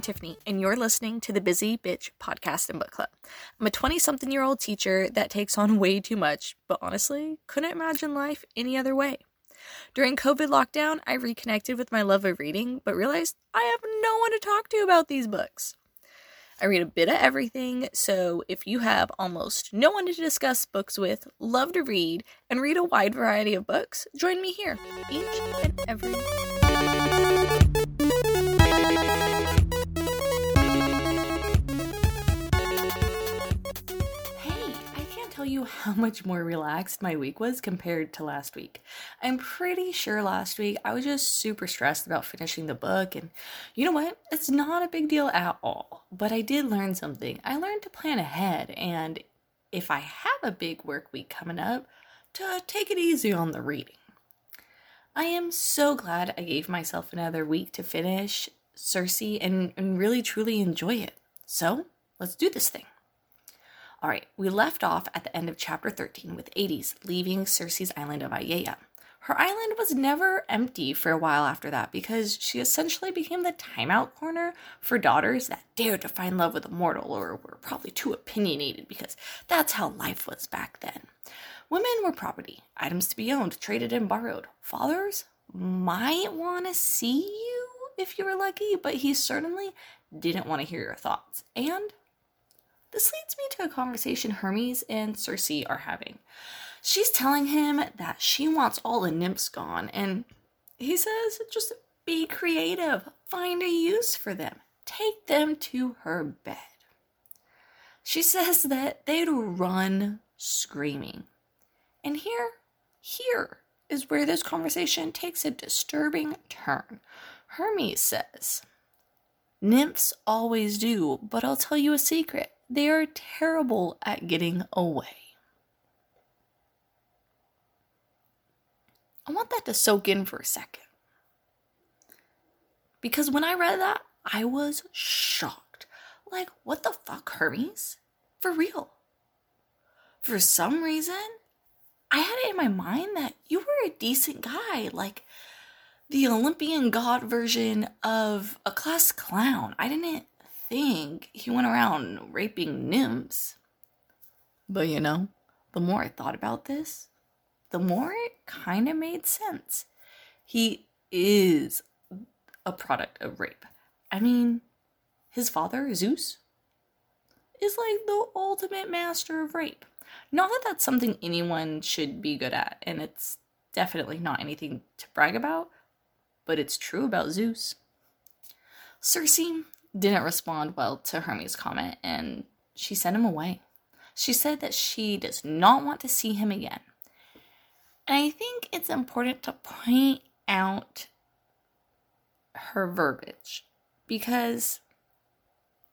I'm Tiffany, and you're listening to the Busy Bitch Podcast and Book Club. I'm a 20 something year old teacher that takes on way too much, but honestly, couldn't imagine life any other way. During COVID lockdown, I reconnected with my love of reading, but realized I have no one to talk to about these books. I read a bit of everything, so if you have almost no one to discuss books with, love to read, and read a wide variety of books, join me here each and every you how much more relaxed my week was compared to last week. I'm pretty sure last week I was just super stressed about finishing the book, and you know what? It's not a big deal at all. But I did learn something. I learned to plan ahead, and if I have a big work week coming up, to take it easy on the reading. I am so glad I gave myself another week to finish Circe and, and really truly enjoy it. So, let's do this thing. All right, we left off at the end of chapter 13 with Aides leaving Circe's island of Aiaia. Her island was never empty for a while after that because she essentially became the timeout corner for daughters that dared to find love with a mortal or were probably too opinionated because that's how life was back then. Women were property, items to be owned, traded, and borrowed. Fathers might want to see you if you were lucky, but he certainly didn't want to hear your thoughts. And this leads me to a conversation Hermes and Circe are having. She's telling him that she wants all the nymphs gone, and he says, just be creative, find a use for them, take them to her bed. She says that they'd run screaming. And here, here is where this conversation takes a disturbing turn. Hermes says, Nymphs always do, but I'll tell you a secret. They are terrible at getting away. I want that to soak in for a second. Because when I read that, I was shocked. Like, what the fuck, Hermes? For real. For some reason, I had it in my mind that you were a decent guy, like the Olympian god version of a class clown. I didn't think he went around raping nymphs. But you know, the more I thought about this, the more it kind of made sense. He is a product of rape. I mean, his father, Zeus, is like the ultimate master of rape. Not that that's something anyone should be good at, and it's definitely not anything to brag about, but it's true about Zeus. Circe didn't respond well to Hermes' comment, and she sent him away. She said that she does not want to see him again. And I think it's important to point out her verbiage because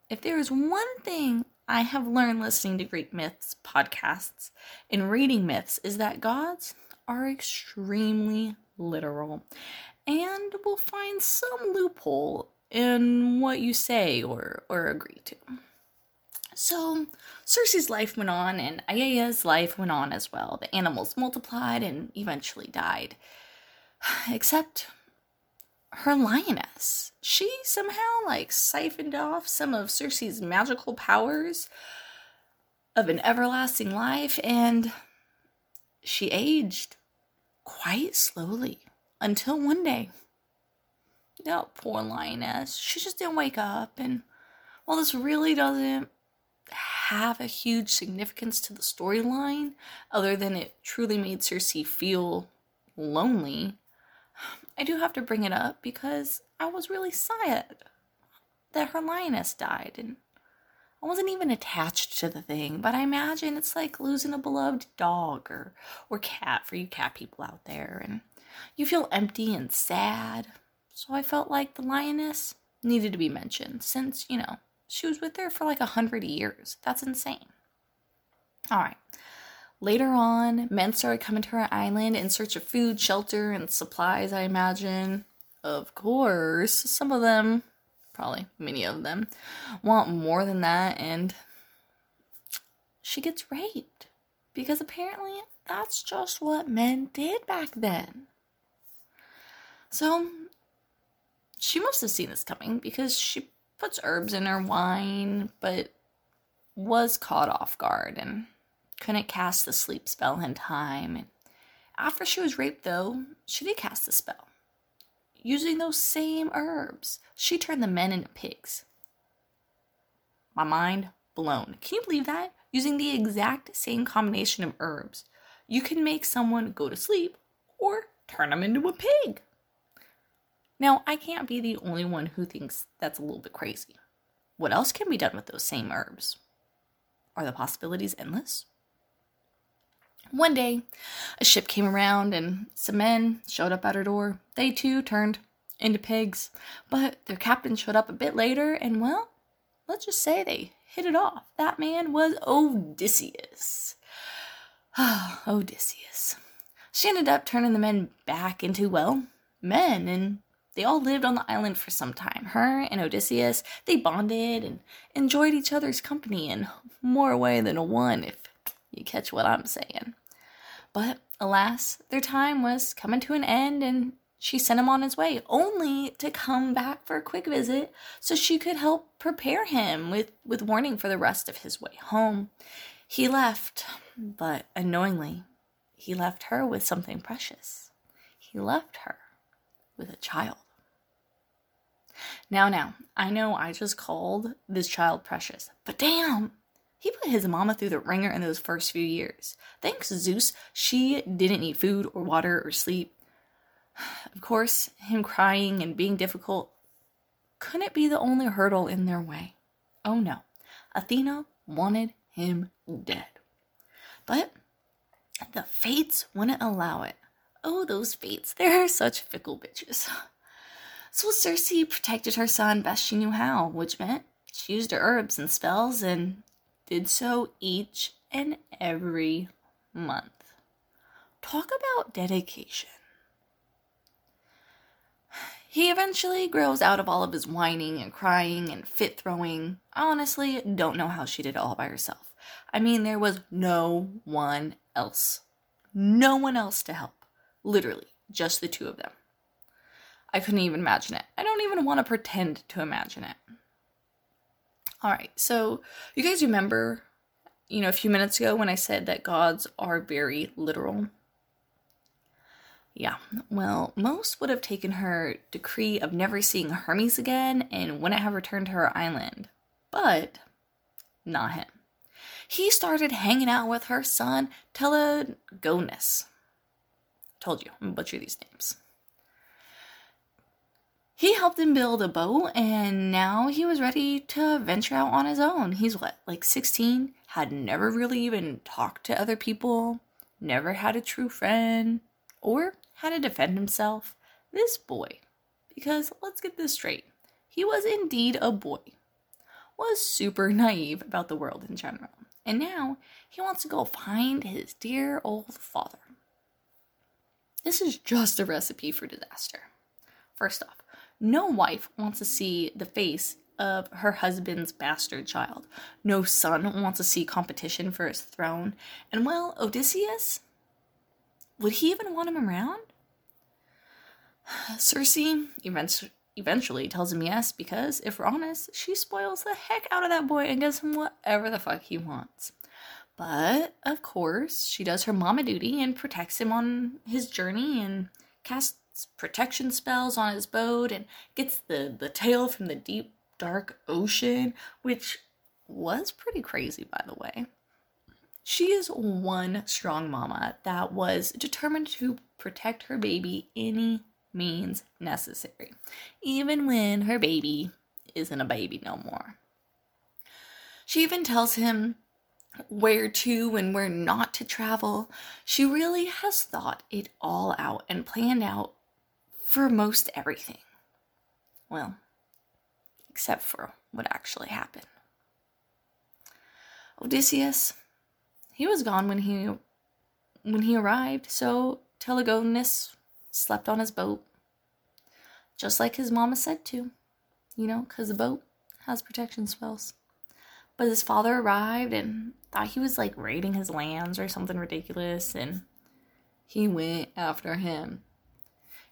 if there is one thing I have learned listening to Greek myths podcasts and reading myths is that gods are extremely literal and will find some loophole in what you say or, or agree to. So, Circe's life went on, and Aiaia's life went on as well. The animals multiplied and eventually died. Except her lioness. She somehow like siphoned off some of Circe's magical powers of an everlasting life and she aged quite slowly until one day. Oh, poor lioness. She just didn't wake up and while this really doesn't have a huge significance to the storyline other than it truly made Circe feel lonely I do have to bring it up because I was really sad that her lioness died and I wasn't even attached to the thing, but I imagine it's like losing a beloved dog or or cat for you cat people out there and you feel empty and sad. So I felt like the lioness needed to be mentioned since, you know, she was with her for like a hundred years. That's insane. All right. Later on, men started coming to her island in search of food, shelter, and supplies, I imagine. Of course, some of them, probably many of them, want more than that, and she gets raped. Because apparently that's just what men did back then. So, she must have seen this coming because she puts herbs in her wine, but was caught off guard and couldn't cast the sleep spell in time. After she was raped, though, she did cast the spell. Using those same herbs, she turned the men into pigs. My mind blown. Can you believe that? Using the exact same combination of herbs, you can make someone go to sleep or turn them into a pig. Now, I can't be the only one who thinks that's a little bit crazy. What else can be done with those same herbs? Are the possibilities endless? One day, a ship came around and some men showed up at her door. They too turned into pigs, but their captain showed up a bit later and, well, let's just say they hit it off. That man was Odysseus. Odysseus. She ended up turning the men back into, well, men, and they all lived on the island for some time. Her and Odysseus, they bonded and enjoyed each other's company in more way than a one, if you catch what I'm saying. But alas, their time was coming to an end, and she sent him on his way, only to come back for a quick visit so she could help prepare him with, with warning for the rest of his way home. He left, but unknowingly, he left her with something precious. He left her with a child. Now, now, I know I just called this child precious, but damn, he put his mama through the ringer in those first few years. Thanks, Zeus, she didn't need food or water or sleep. Of course, him crying and being difficult couldn't be the only hurdle in their way. Oh no, Athena wanted him dead. But the fates wouldn't allow it. Oh, those fates, they're such fickle bitches. So Circe protected her son best she knew how, which meant she used her herbs and spells and did so each and every month. Talk about dedication. He eventually grows out of all of his whining and crying and fit throwing. I honestly don't know how she did it all by herself. I mean, there was no one else. No one else to help. Literally, just the two of them. I couldn't even imagine it. I don't even want to pretend to imagine it. All right, so you guys remember, you know, a few minutes ago when I said that gods are very literal? Yeah, well, most would have taken her decree of never seeing Hermes again and wouldn't have returned to her island. But not him. He started hanging out with her son, Telegonus. Told you, I'm butcher these names. He helped him build a boat, and now he was ready to venture out on his own. He's what, like 16? Had never really even talked to other people, never had a true friend, or had to defend himself. This boy, because let's get this straight, he was indeed a boy, was super naive about the world in general. And now he wants to go find his dear old father. This is just a recipe for disaster. First off, no wife wants to see the face of her husband's bastard child. No son wants to see competition for his throne. And well, Odysseus, would he even want him around? Circe eventually tells him yes because, if we're honest, she spoils the heck out of that boy and gives him whatever the fuck he wants. But, of course, she does her mama duty and protects him on his journey and casts protection spells on his boat and gets the, the tail from the deep, dark ocean, which was pretty crazy, by the way. She is one strong mama that was determined to protect her baby any means necessary, even when her baby isn't a baby no more. She even tells him where to and where not to travel. She really has thought it all out and planned out for most everything. Well, except for what actually happened. Odysseus, he was gone when he when he arrived, so Telegonus slept on his boat. Just like his mama said to, you know, because the boat has protection spells. But his father arrived and thought he was like raiding his lands or something ridiculous, and he went after him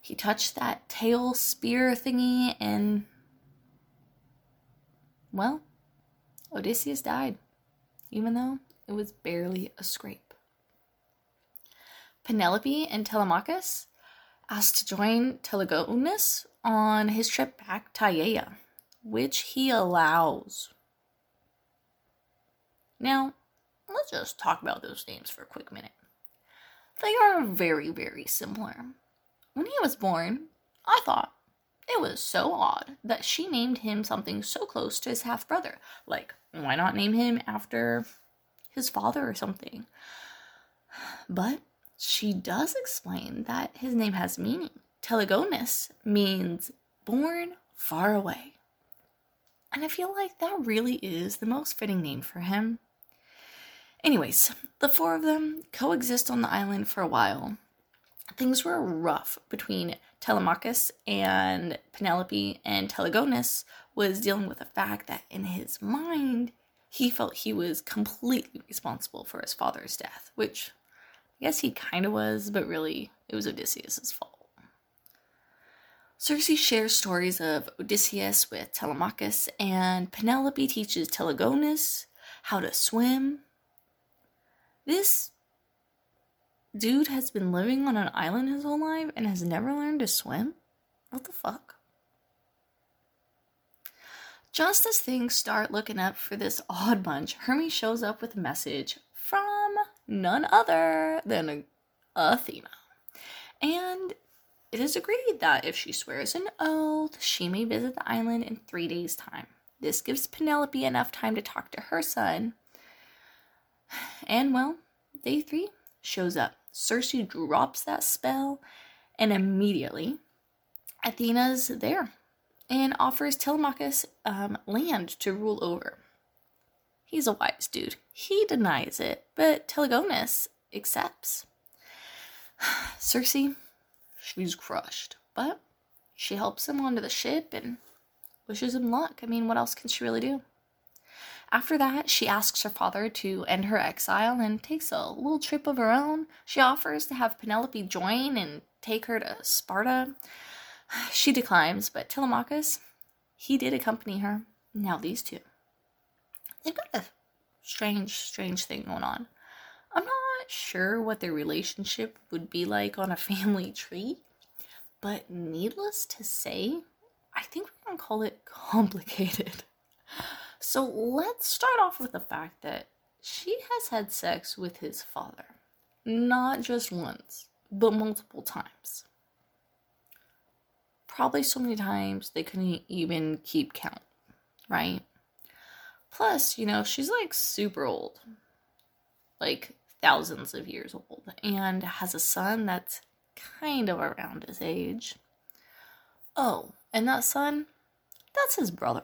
he touched that tail spear thingy and well, Odysseus died, even though it was barely a scrape. Penelope and Telemachus asked to join Telegonus on his trip back to Aiaia, which he allows. Now, let's just talk about those names for a quick minute. They are very, very similar. When he was born, I thought it was so odd that she named him something so close to his half brother. Like, why not name him after his father or something? But she does explain that his name has meaning. Telegonus means born far away. And I feel like that really is the most fitting name for him. Anyways, the four of them coexist on the island for a while. Things were rough between Telemachus and Penelope, and Telegonus was dealing with the fact that in his mind, he felt he was completely responsible for his father's death, which I guess he kind of was, but really, it was Odysseus' fault. Circe shares stories of Odysseus with Telemachus, and Penelope teaches Telegonus how to swim this dude has been living on an island his whole life and has never learned to swim? What the fuck? Just as things start looking up for this odd bunch, Hermes shows up with a message from none other than Athena. And it is agreed that if she swears an oath, she may visit the island in three days' time. This gives Penelope enough time to talk to her son and well, day three shows up. Circe drops that spell, and immediately Athena's there and offers Telemachus um, land to rule over. He's a wise dude. He denies it, but Telegonus accepts. Circe, she's crushed, but she helps him onto the ship and wishes him luck. I mean, what else can she really do? After that, she asks her father to end her exile and takes a little trip of her own. She offers to have Penelope join and take her to Sparta. She declines, but Telemachus, he did accompany her. Now these two. They've got a strange, strange thing going on. I'm not sure what their relationship would be like on a family tree, but needless to say, I think we're gonna call it complicated. So let's start off with the fact that she has had sex with his father. Not just once, but multiple times. Probably so many times they couldn't even keep count, right? Plus, you know, she's like super old. Like thousands of years old. And has a son that's kind of around his age. Oh, and that son, that's his brother.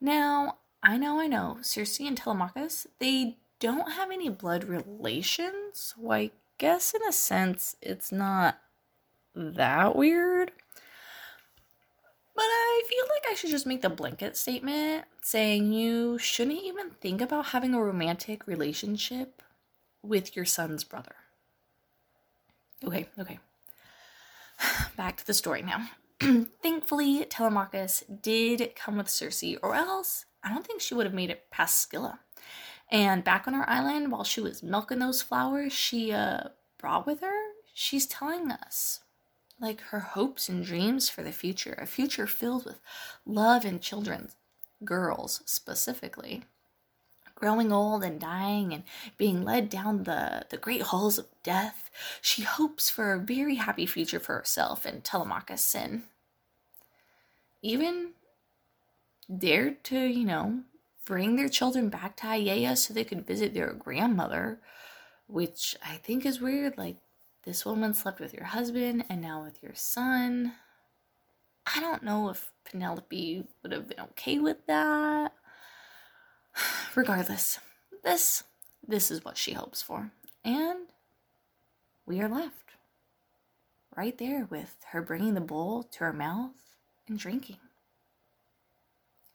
Now, I know, I know, Circe and Telemachus, they don't have any blood relations. Well, I guess in a sense it's not that weird. But I feel like I should just make the blanket statement saying you shouldn't even think about having a romantic relationship with your son's brother. Okay, okay. Back to the story now. Thankfully, Telemachus did come with Circe, or else I don't think she would have made it past Scylla. And back on her island, while she was milking those flowers she uh, brought with her, she's telling us like her hopes and dreams for the future, a future filled with love and children, girls specifically. Growing old and dying and being led down the, the great halls of death, she hopes for a very happy future for herself and Telemachus and even dared to, you know, bring their children back to Aiaia so they could visit their grandmother, which I think is weird. Like, this woman slept with your husband and now with your son. I don't know if Penelope would have been okay with that. Regardless, this this is what she hopes for. And we are left right there with her bringing the bowl to her mouth and drinking.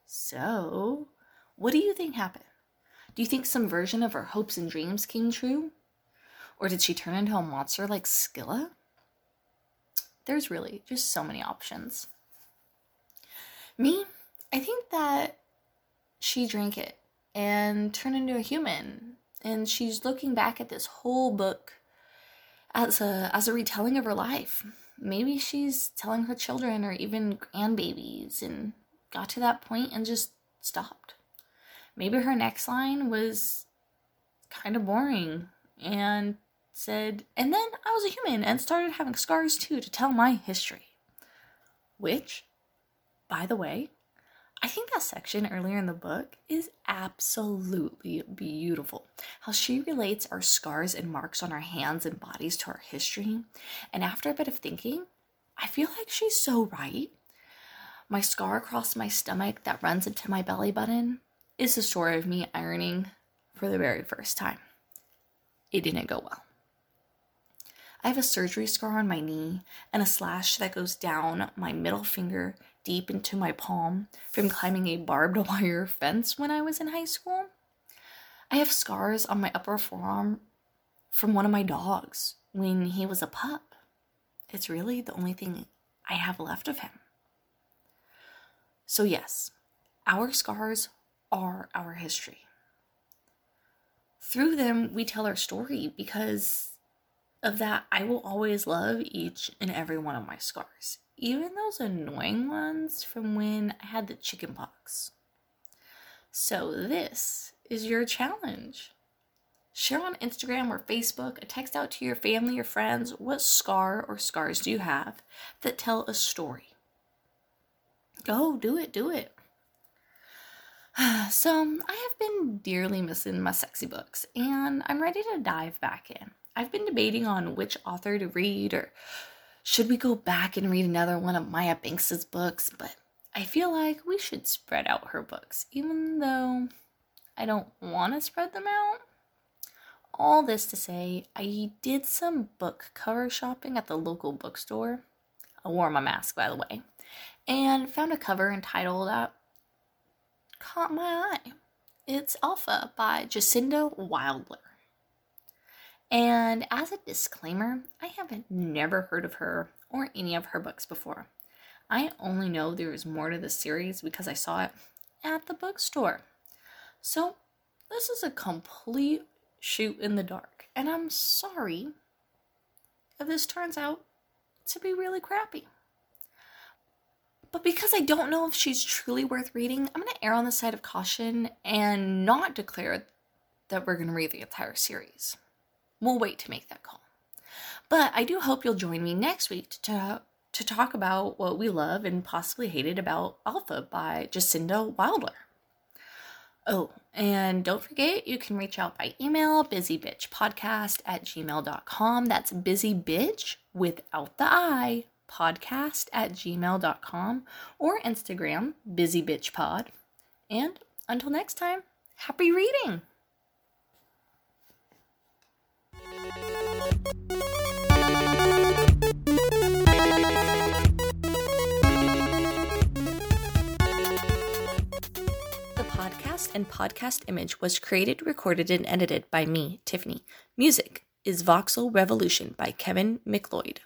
So, what do you think happened? Do you think some version of her hopes and dreams came true? Or did she turn into a monster like Scylla? There's really just so many options. Me, I think that she drank it and turn into a human. And she's looking back at this whole book as a as a retelling of her life. Maybe she's telling her children or even grandbabies and got to that point and just stopped. Maybe her next line was kind of boring and said, and then I was a human and started having scars too to tell my history. Which, by the way, I think that section earlier in the book is absolutely beautiful. How she relates our scars and marks on our hands and bodies to our history. And after a bit of thinking, I feel like she's so right. My scar across my stomach that runs into my belly button is the story of me ironing for the very first time. It didn't go well. I have a surgery scar on my knee and a slash that goes down my middle finger deep into my palm from climbing a barbed wire fence when I was in high school. I have scars on my upper forearm from one of my dogs when he was a pup. It's really the only thing I have left of him. So, yes, our scars are our history. Through them, we tell our story because of that, I will always love each and every one of my scars, even those annoying ones from when I had the chicken pox. So, this is your challenge. Share on Instagram or Facebook, a text out to your family or friends what scar or scars do you have that tell a story. Go, do it, do it. So, I have been dearly missing my sexy books, and I'm ready to dive back in. I've been debating on which author to read or should we go back and read another one of Maya Banks's books, but I feel like we should spread out her books, even though I don't want to spread them out. All this to say, I did some book cover shopping at the local bookstore. I wore my mask, by the way, and found a cover entitled that caught my eye. It's Alpha by Jasinda Wilder. And as a disclaimer, I have never heard of her or any of her books before. I only know there is more to the series because I saw it at the bookstore. So, this is a complete shoot in the dark, and I'm sorry if this turns out to be really crappy. But because I don't know if she's truly worth reading, I'm going to err on the side of caution and not declare that we're going to read the entire series. We'll wait to make that call. But I do hope you'll join me next week to, to talk about what we love and possibly hated about Alpha by Jasinda Wilder. Oh, and don't forget, you can reach out by email, busybitchpodcast at gmail.com. That's busybitch without the I, podcast at gmail.com, or Instagram, busybitchpod. And until next time, happy reading! The podcast and podcast image was created, recorded, and edited by me, Tiffany. Music is Voxel Revolution by Kevin MacLeod.